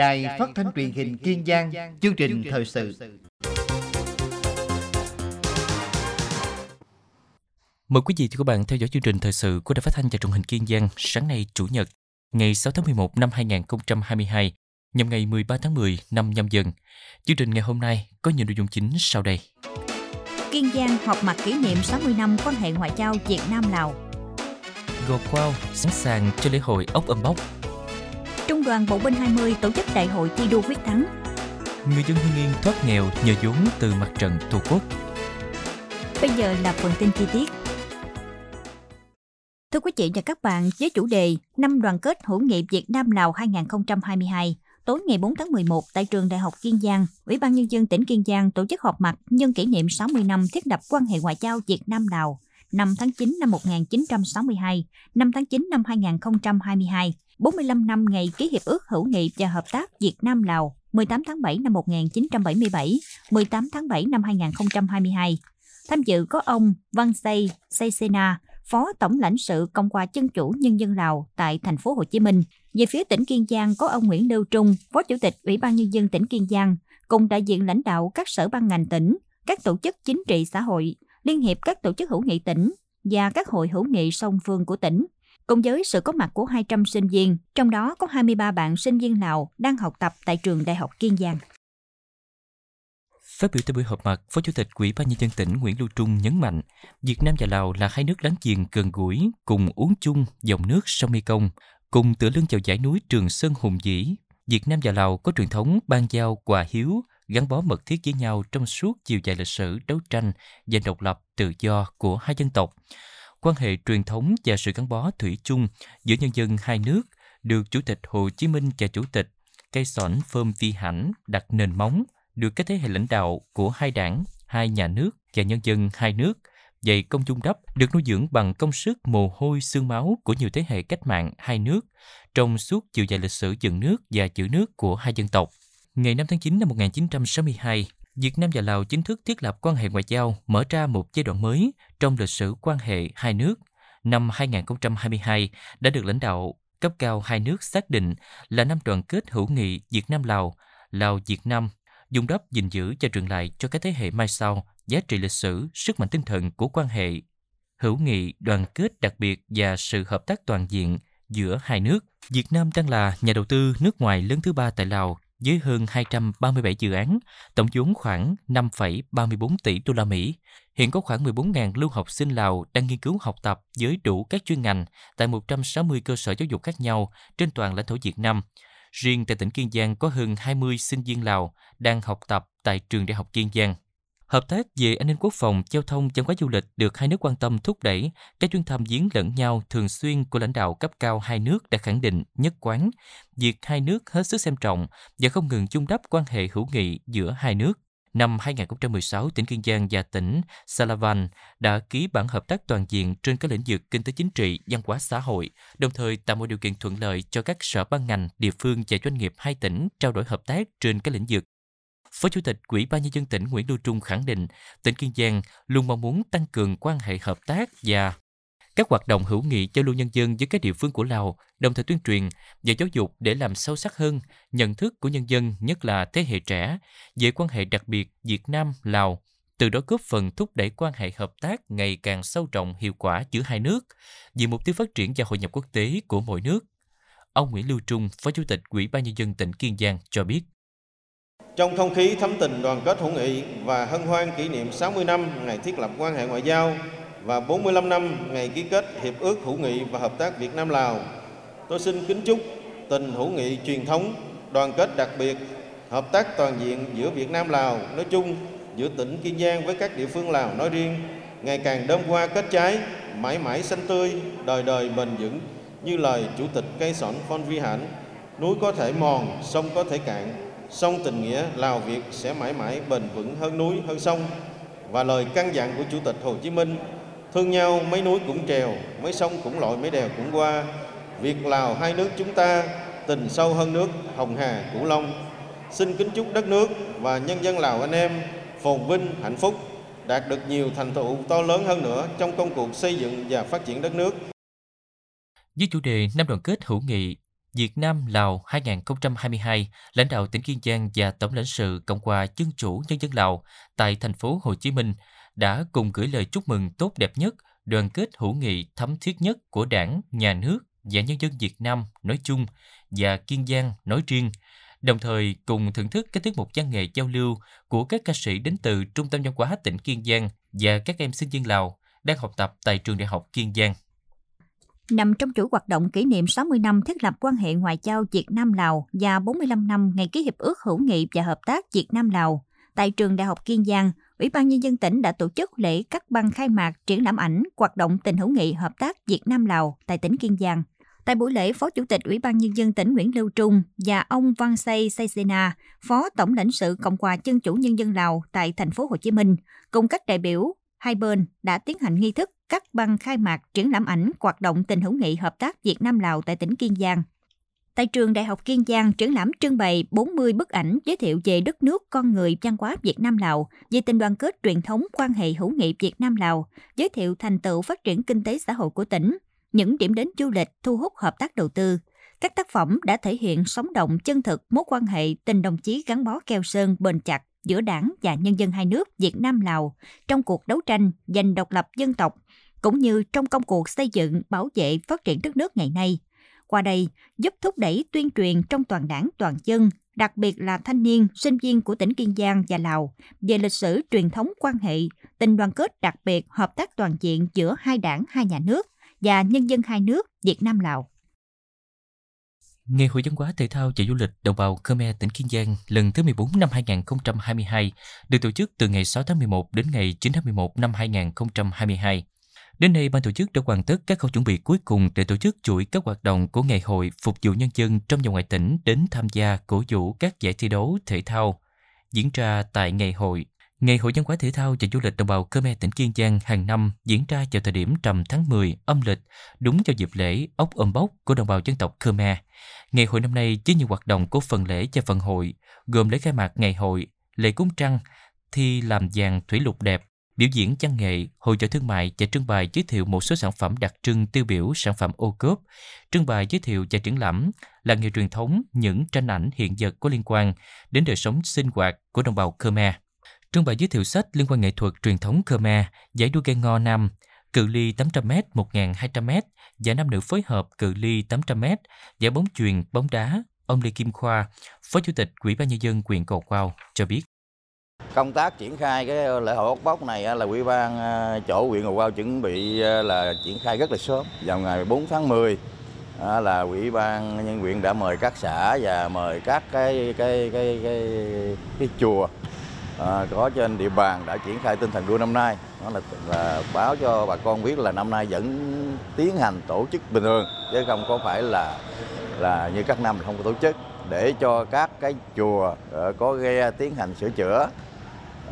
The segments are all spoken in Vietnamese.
Đài Phát thanh truyền hình Kiên Giang, chương trình thời sự. Mời quý vị và các bạn theo dõi chương trình thời sự của Đài Phát thanh và Truyền hình Kiên Giang sáng nay Chủ nhật, ngày 6 tháng 11 năm 2022, nhằm ngày 13 tháng 10 năm nhâm dần. Chương trình ngày hôm nay có những nội dung chính sau đây. Kiên Giang họp mặt kỷ niệm 60 năm quan hệ ngoại giao Việt Nam Lào. Gò Quao sẵn sàng cho lễ hội ốc âm bốc. Trung đoàn Bộ binh 20 tổ chức đại hội thi đua quyết thắng. Người dân Hưng Yên thoát nghèo nhờ vốn từ mặt trận Tổ quốc. Bây giờ là phần tin chi tiết. Thưa quý vị và các bạn, với chủ đề Năm đoàn kết hữu nghị Việt Nam Lào 2022, tối ngày 4 tháng 11 tại trường Đại học Kiên Giang, Ủy ban Nhân dân tỉnh Kiên Giang tổ chức họp mặt nhân kỷ niệm 60 năm thiết lập quan hệ ngoại giao Việt Nam Lào, 5 tháng 9 năm 1962, 5 tháng 9 năm 2022, 45 năm ngày ký hiệp ước hữu nghị và hợp tác Việt Nam Lào, 18 tháng 7 năm 1977, 18 tháng 7 năm 2022. Tham dự có ông Văn Say Saysena, Phó Tổng lãnh sự Cộng hòa Dân chủ Nhân dân Lào tại thành phố Hồ Chí Minh. Về phía tỉnh Kiên Giang có ông Nguyễn Lưu Trung, Phó Chủ tịch Ủy ban Nhân dân tỉnh Kiên Giang, cùng đại diện lãnh đạo các sở ban ngành tỉnh, các tổ chức chính trị xã hội, Liên hiệp các tổ chức hữu nghị tỉnh và các hội hữu nghị song phương của tỉnh. Cùng với sự có mặt của 200 sinh viên, trong đó có 23 bạn sinh viên Lào đang học tập tại trường Đại học Kiên Giang. Phát biểu tại buổi họp mặt, Phó Chủ tịch Ủy ban nhân dân tỉnh Nguyễn Lưu Trung nhấn mạnh, Việt Nam và Lào là hai nước láng giềng gần gũi, cùng uống chung dòng nước sông Mekong, cùng tựa lưng vào dãy núi Trường Sơn hùng vĩ. Việt Nam và Lào có truyền thống ban giao quà hiếu, gắn bó mật thiết với nhau trong suốt chiều dài lịch sử đấu tranh giành độc lập tự do của hai dân tộc. Quan hệ truyền thống và sự gắn bó thủy chung giữa nhân dân hai nước được Chủ tịch Hồ Chí Minh và Chủ tịch cây sỏn Phơm Vi Hãnh đặt nền móng, được các thế hệ lãnh đạo của hai đảng, hai nhà nước và nhân dân hai nước dày công dung đắp được nuôi dưỡng bằng công sức mồ hôi xương máu của nhiều thế hệ cách mạng hai nước trong suốt chiều dài lịch sử dựng nước và giữ nước của hai dân tộc. Ngày 5 tháng 9 năm 1962, Việt Nam và Lào chính thức thiết lập quan hệ ngoại giao, mở ra một giai đoạn mới trong lịch sử quan hệ hai nước. Năm 2022 đã được lãnh đạo cấp cao hai nước xác định là năm đoàn kết hữu nghị Việt Nam-Lào, Lào-Việt Nam, dùng đắp gìn giữ và truyền lại cho các thế hệ mai sau giá trị lịch sử, sức mạnh tinh thần của quan hệ hữu nghị, đoàn kết đặc biệt và sự hợp tác toàn diện giữa hai nước. Việt Nam đang là nhà đầu tư nước ngoài lớn thứ ba tại Lào với hơn 237 dự án, tổng vốn khoảng 5,34 tỷ đô la Mỹ. Hiện có khoảng 14.000 lưu học sinh Lào đang nghiên cứu học tập với đủ các chuyên ngành tại 160 cơ sở giáo dục khác nhau trên toàn lãnh thổ Việt Nam. Riêng tại tỉnh Kiên Giang có hơn 20 sinh viên Lào đang học tập tại trường Đại học Kiên Giang. Hợp tác về an ninh quốc phòng, giao thông, văn hóa du lịch được hai nước quan tâm thúc đẩy. Các chuyến thăm viếng lẫn nhau thường xuyên của lãnh đạo cấp cao hai nước đã khẳng định nhất quán việc hai nước hết sức xem trọng và không ngừng chung đắp quan hệ hữu nghị giữa hai nước. Năm 2016, tỉnh Kiên Giang và tỉnh Salavan đã ký bản hợp tác toàn diện trên các lĩnh vực kinh tế chính trị, văn hóa xã hội, đồng thời tạo mọi điều kiện thuận lợi cho các sở ban ngành, địa phương và doanh nghiệp hai tỉnh trao đổi hợp tác trên các lĩnh vực Phó Chủ tịch Ủy ban nhân dân tỉnh Nguyễn Lưu Trung khẳng định, tỉnh Kiên Giang luôn mong muốn tăng cường quan hệ hợp tác và các hoạt động hữu nghị giao lưu nhân dân với các địa phương của Lào, đồng thời tuyên truyền và giáo dục để làm sâu sắc hơn nhận thức của nhân dân, nhất là thế hệ trẻ, về quan hệ đặc biệt Việt Nam-Lào, từ đó góp phần thúc đẩy quan hệ hợp tác ngày càng sâu rộng hiệu quả giữa hai nước, vì mục tiêu phát triển và hội nhập quốc tế của mỗi nước. Ông Nguyễn Lưu Trung, Phó Chủ tịch Ủy ban nhân dân tỉnh Kiên Giang cho biết. Trong không khí thắm tình đoàn kết hữu nghị và hân hoan kỷ niệm 60 năm ngày thiết lập quan hệ ngoại giao và 45 năm ngày ký kết Hiệp ước hữu nghị và hợp tác Việt Nam Lào, tôi xin kính chúc tình hữu nghị truyền thống, đoàn kết đặc biệt, hợp tác toàn diện giữa Việt Nam Lào nói chung, giữa tỉnh Kiên Giang với các địa phương Lào nói riêng ngày càng đơm hoa kết trái, mãi mãi xanh tươi, đời đời bền vững như lời Chủ tịch cây sọn Phong Vi Hãn, núi có thể mòn, sông có thể cạn, song tình nghĩa, Lào Việt sẽ mãi mãi bền vững hơn núi, hơn sông. Và lời căn dặn của Chủ tịch Hồ Chí Minh, thương nhau, mấy núi cũng trèo, mấy sông cũng lội, mấy đèo cũng qua. Việt Lào hai nước chúng ta tình sâu hơn nước, Hồng Hà Cửu Long. Xin kính chúc đất nước và nhân dân Lào anh em phồn vinh, hạnh phúc, đạt được nhiều thành tựu to lớn hơn nữa trong công cuộc xây dựng và phát triển đất nước. Với chủ đề năm đoàn kết hữu nghị Việt Nam Lào 2022, lãnh đạo tỉnh Kiên Giang và Tổng lãnh sự Cộng hòa Dân chủ Nhân dân Lào tại thành phố Hồ Chí Minh đã cùng gửi lời chúc mừng tốt đẹp nhất, đoàn kết hữu nghị thấm thiết nhất của Đảng, Nhà nước và nhân dân Việt Nam nói chung và Kiên Giang nói riêng, đồng thời cùng thưởng thức các tiết mục văn nghệ giao lưu của các ca sĩ đến từ Trung tâm văn hóa tỉnh Kiên Giang và các em sinh viên Lào đang học tập tại trường đại học Kiên Giang. Nằm trong chuỗi hoạt động kỷ niệm 60 năm thiết lập quan hệ ngoại giao Việt Nam-Lào và 45 năm ngày ký hiệp ước hữu nghị và hợp tác Việt Nam-Lào, tại trường Đại học Kiên Giang, Ủy ban Nhân dân tỉnh đã tổ chức lễ cắt băng khai mạc triển lãm ảnh hoạt động tình hữu nghị hợp tác Việt Nam-Lào tại tỉnh Kiên Giang. Tại buổi lễ, Phó Chủ tịch Ủy ban Nhân dân tỉnh Nguyễn Lưu Trung và ông Văn Say Saysena, Phó Tổng lãnh sự Cộng hòa Dân chủ Nhân dân Lào tại thành phố Hồ Chí Minh, cùng các đại biểu hai bên đã tiến hành nghi thức cắt băng khai mạc triển lãm ảnh hoạt động tình hữu nghị hợp tác Việt Nam Lào tại tỉnh Kiên Giang. Tại trường Đại học Kiên Giang, triển lãm trưng bày 40 bức ảnh giới thiệu về đất nước, con người, văn hóa Việt Nam Lào, về tình đoàn kết truyền thống quan hệ hữu nghị Việt Nam Lào, giới thiệu thành tựu phát triển kinh tế xã hội của tỉnh, những điểm đến du lịch thu hút hợp tác đầu tư. Các tác phẩm đã thể hiện sống động chân thực mối quan hệ tình đồng chí gắn bó keo sơn bền chặt giữa đảng và nhân dân hai nước Việt Nam Lào trong cuộc đấu tranh giành độc lập dân tộc cũng như trong công cuộc xây dựng, bảo vệ, phát triển đất nước ngày nay. Qua đây, giúp thúc đẩy tuyên truyền trong toàn đảng toàn dân, đặc biệt là thanh niên, sinh viên của tỉnh Kiên Giang và Lào về lịch sử truyền thống quan hệ, tình đoàn kết đặc biệt, hợp tác toàn diện giữa hai đảng, hai nhà nước và nhân dân hai nước Việt Nam Lào. Ngày hội văn hóa thể thao và du lịch đồng bào Khmer tỉnh Kiên Giang lần thứ 14 năm 2022 được tổ chức từ ngày 6 tháng 11 đến ngày 9 tháng 11 năm 2022. Đến nay, ban tổ chức đã hoàn tất các khâu chuẩn bị cuối cùng để tổ chức chuỗi các hoạt động của ngày hội phục vụ nhân dân trong và ngoài tỉnh đến tham gia cổ vũ các giải thi đấu thể thao diễn ra tại ngày hội. Ngày hội văn hóa thể thao và du lịch đồng bào Khmer tỉnh Kiên Giang hàng năm diễn ra vào thời điểm trầm tháng 10 âm lịch, đúng vào dịp lễ ốc ôm bốc của đồng bào dân tộc Khmer. Ngày hội năm nay với nhiều hoạt động của phần lễ và phần hội, gồm lễ khai mạc ngày hội, lễ cúng trăng, thi làm vàng thủy lục đẹp, biểu diễn văn nghệ, hội trợ thương mại và trưng bày giới thiệu một số sản phẩm đặc trưng tiêu biểu sản phẩm ô cốp, trưng bày giới thiệu và triển lãm là nghề truyền thống những tranh ảnh hiện vật có liên quan đến đời sống sinh hoạt của đồng bào Khmer. Trưng bày giới thiệu sách liên quan nghệ thuật truyền thống Khmer, giải đua ghe ngò nam, cự ly 800m, 1200m, giải nam nữ phối hợp cự ly 800m, giải bóng chuyền, bóng đá. Ông Lê Kim Khoa, Phó Chủ tịch Ủy ban nhân dân huyện Cầu Quao cho biết. Công tác triển khai cái ờ, lễ hội ốc bốc này ờ, là quỹ ban ờ, chỗ huyện Ngọc Quao chuẩn bị là triển khai rất là sớm. Vào ngày 4 tháng 10 là quỹ ban nhân huyện đã mời các xã và mời các cái cái cái cái, cái chùa à, có trên địa bàn đã triển khai tinh thần đua năm nay đó là, là báo cho bà con biết là năm nay vẫn tiến hành tổ chức bình thường chứ không có phải là là như các năm không có tổ chức để cho các cái chùa có ghe tiến hành sửa chữa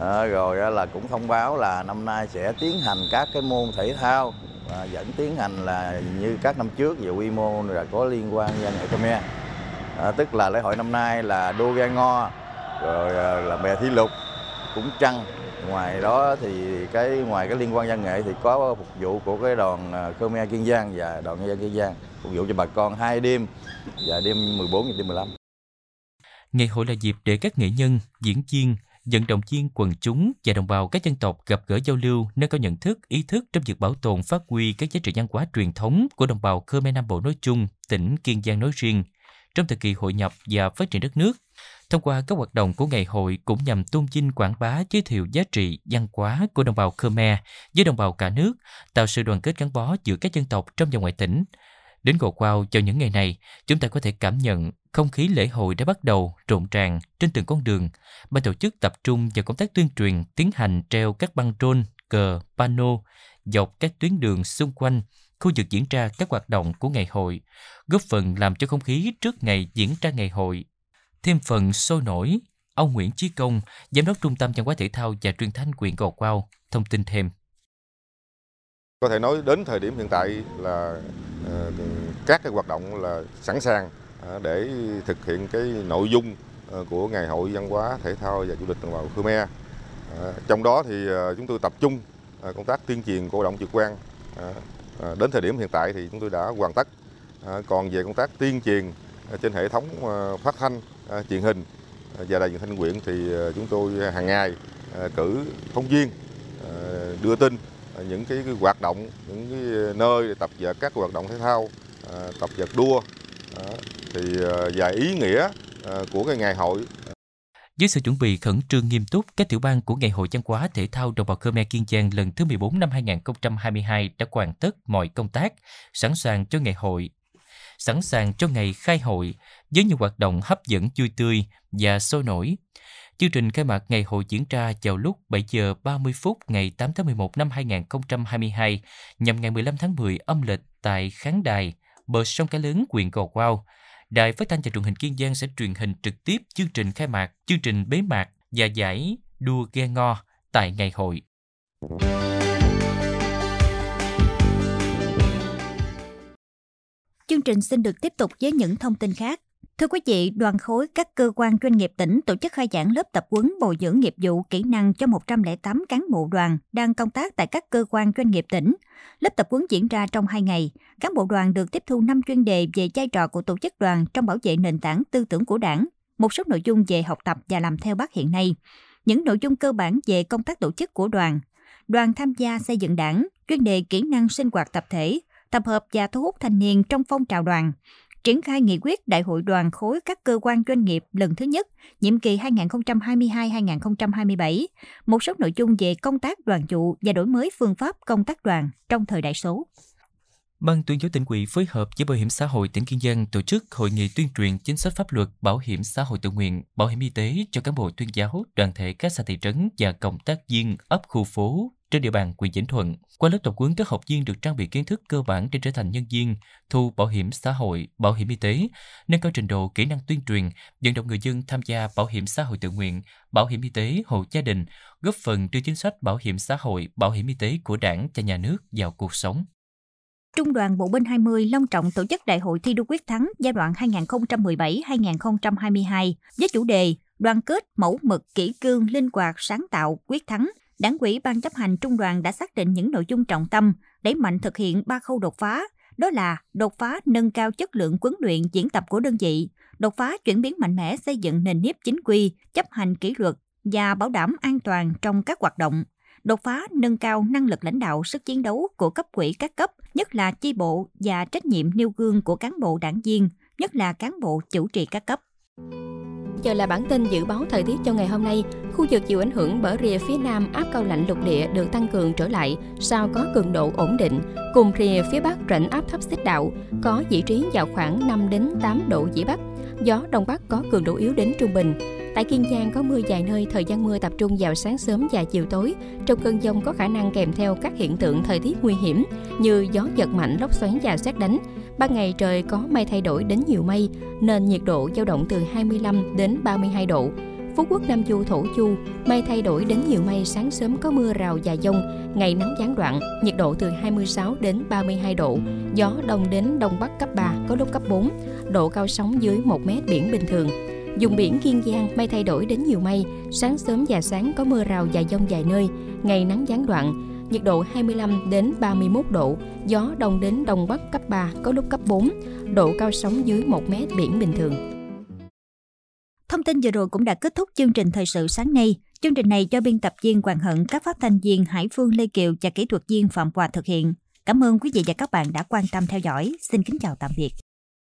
à, rồi là cũng thông báo là năm nay sẽ tiến hành các cái môn thể thao à, vẫn tiến hành là như các năm trước về quy mô là có liên quan văn nghệ Khmer à, tức là lễ hội năm nay là đua ghe ngo rồi ờ, là bè thi lục cũng trăng ngoài đó thì cái ngoài cái liên quan văn nghệ thì có phục vụ của cái đoàn Khmer Kiên Giang và đoàn nhân dân Kiên Giang phục vụ cho bà con hai đêm và đêm 14 và đêm 15. Ngày hội là dịp để các nghệ nhân, diễn viên, vận động viên quần chúng và đồng bào các dân tộc gặp gỡ giao lưu nâng cao nhận thức, ý thức trong việc bảo tồn phát huy các giá trị văn hóa truyền thống của đồng bào Khmer Nam Bộ nói chung, tỉnh Kiên Giang nói riêng trong thời kỳ hội nhập và phát triển đất nước. Thông qua các hoạt động của ngày hội cũng nhằm tôn vinh quảng bá giới thiệu giá trị văn hóa của đồng bào Khmer với đồng bào cả nước, tạo sự đoàn kết gắn bó giữa các dân tộc trong và ngoài tỉnh. Đến Gò Quao vào những ngày này, chúng ta có thể cảm nhận không khí lễ hội đã bắt đầu rộn ràng trên từng con đường. Ban tổ chức tập trung vào công tác tuyên truyền, tiến hành treo các băng rôn, cờ, pano dọc các tuyến đường xung quanh khu vực diễn ra các hoạt động của ngày hội, góp phần làm cho không khí trước ngày diễn ra ngày hội thêm phần sôi nổi. Ông Nguyễn Chí Công, Giám đốc Trung tâm Văn hóa Thể thao và Truyền thanh quyền Gò Quao, thông tin thêm. Có thể nói đến thời điểm hiện tại là các cái hoạt động là sẵn sàng à, để thực hiện cái nội dung à, của Ngày hội Văn hóa, Thể thao và Du lịch đồng bào Khmer. À, trong đó thì chúng tôi tập trung công tác tuyên truyền cổ động trực quan. Đến thời điểm hiện tại thì chúng tôi đã hoàn tất. Còn về công tác tuyên truyền trên hệ thống phát thanh truyền hình và đài truyền thanh quyện thì chúng tôi hàng ngày cử phóng viên đưa tin Ờ, những cái, cái hoạt động những cái nơi để tập dượt các hoạt động thể thao ờ, tập vật đua thì ờ, và ý nghĩa của cái ngày hội với sự chuẩn bị khẩn trương nghiêm túc, các tiểu ban của Ngày hội văn hóa thể thao đồng bào Khmer Kiên Giang lần thứ 14 năm 2022 đã hoàn tất mọi công tác, sẵn sàng cho ngày hội, sẵn sàng cho ngày khai hội với nhiều hoạt động hấp dẫn vui tươi và sôi nổi. Chương trình khai mạc ngày hội diễn ra vào lúc 7 giờ 30 phút ngày 8 tháng 11 năm 2022 nhằm ngày 15 tháng 10 âm lịch tại khán đài bờ sông Cái Lớn, huyện Gò Quao. Đài Phát thanh và Truyền hình Kiên Giang sẽ truyền hình trực tiếp chương trình khai mạc, chương trình bế mạc và giải đua ghe ngo tại ngày hội. Chương trình xin được tiếp tục với những thông tin khác. Thưa quý vị, đoàn khối các cơ quan doanh nghiệp tỉnh tổ chức khai giảng lớp tập huấn bồi dưỡng nghiệp vụ kỹ năng cho 108 cán bộ đoàn đang công tác tại các cơ quan doanh nghiệp tỉnh. Lớp tập huấn diễn ra trong 2 ngày. Cán bộ đoàn được tiếp thu 5 chuyên đề về vai trò của tổ chức đoàn trong bảo vệ nền tảng tư tưởng của đảng, một số nội dung về học tập và làm theo bác hiện nay, những nội dung cơ bản về công tác tổ chức của đoàn, đoàn tham gia xây dựng đảng, chuyên đề kỹ năng sinh hoạt tập thể, tập hợp và thu hút thanh niên trong phong trào đoàn, triển khai nghị quyết Đại hội đoàn khối các cơ quan doanh nghiệp lần thứ nhất, nhiệm kỳ 2022-2027, một số nội dung về công tác đoàn trụ và đổi mới phương pháp công tác đoàn trong thời đại số. Ban tuyên giáo tỉnh ủy phối hợp với Bảo hiểm xã hội tỉnh Kiên Giang tổ chức hội nghị tuyên truyền chính sách pháp luật bảo hiểm xã hội tự nguyện, bảo hiểm y tế cho cán bộ tuyên giáo, đoàn thể các xã thị trấn và cộng tác viên ấp khu phố trên địa bàn huyện Vĩnh Thuận. Qua lớp tập huấn, các học viên được trang bị kiến thức cơ bản để trở thành nhân viên thu bảo hiểm xã hội, bảo hiểm y tế, nâng cao trình độ kỹ năng tuyên truyền, vận động người dân tham gia bảo hiểm xã hội tự nguyện, bảo hiểm y tế hộ gia đình, góp phần đưa chính sách bảo hiểm xã hội, bảo hiểm y tế của Đảng và nhà nước vào cuộc sống. Trung đoàn Bộ binh 20 long trọng tổ chức Đại hội thi đua quyết thắng giai đoạn 2017-2022 với chủ đề Đoàn kết, mẫu mực, kỹ cương, linh hoạt, sáng tạo, quyết thắng. Đảng ủy Ban chấp hành Trung đoàn đã xác định những nội dung trọng tâm, đẩy mạnh thực hiện ba khâu đột phá, đó là đột phá nâng cao chất lượng huấn luyện diễn tập của đơn vị, đột phá chuyển biến mạnh mẽ xây dựng nền nếp chính quy, chấp hành kỷ luật và bảo đảm an toàn trong các hoạt động đột phá nâng cao năng lực lãnh đạo sức chiến đấu của cấp quỹ các cấp, nhất là chi bộ và trách nhiệm nêu gương của cán bộ đảng viên, nhất là cán bộ chủ trì các cấp. Giờ là bản tin dự báo thời tiết cho ngày hôm nay. Khu vực chịu ảnh hưởng bởi rìa phía nam áp cao lạnh lục địa được tăng cường trở lại, sau có cường độ ổn định. Cùng rìa phía bắc rãnh áp thấp xích đạo, có vị trí vào khoảng 5 đến 8 độ vĩ bắc. Gió đông bắc có cường độ yếu đến trung bình. Tại Kiên Giang có mưa dài nơi, thời gian mưa tập trung vào sáng sớm và chiều tối. Trong cơn dông có khả năng kèm theo các hiện tượng thời tiết nguy hiểm như gió giật mạnh, lốc xoáy và xét đánh. Ban ngày trời có mây thay đổi đến nhiều mây, nên nhiệt độ dao động từ 25 đến 32 độ. Phú Quốc Nam Du Thổ Chu, mây thay đổi đến nhiều mây, sáng sớm có mưa rào và dông, ngày nắng gián đoạn, nhiệt độ từ 26 đến 32 độ, gió đông đến đông bắc cấp 3, có lúc cấp 4, độ cao sóng dưới 1 mét biển bình thường. Dùng biển Kiên Giang mây thay đổi đến nhiều mây, sáng sớm và sáng có mưa rào và dông vài nơi, ngày nắng gián đoạn, nhiệt độ 25 đến 31 độ, gió đông đến đông bắc cấp 3, có lúc cấp 4, độ cao sóng dưới 1 mét biển bình thường. Thông tin vừa rồi cũng đã kết thúc chương trình thời sự sáng nay. Chương trình này do biên tập viên Hoàng Hận, các phát thanh viên Hải Phương Lê Kiều và kỹ thuật viên Phạm Hòa thực hiện. Cảm ơn quý vị và các bạn đã quan tâm theo dõi. Xin kính chào tạm biệt.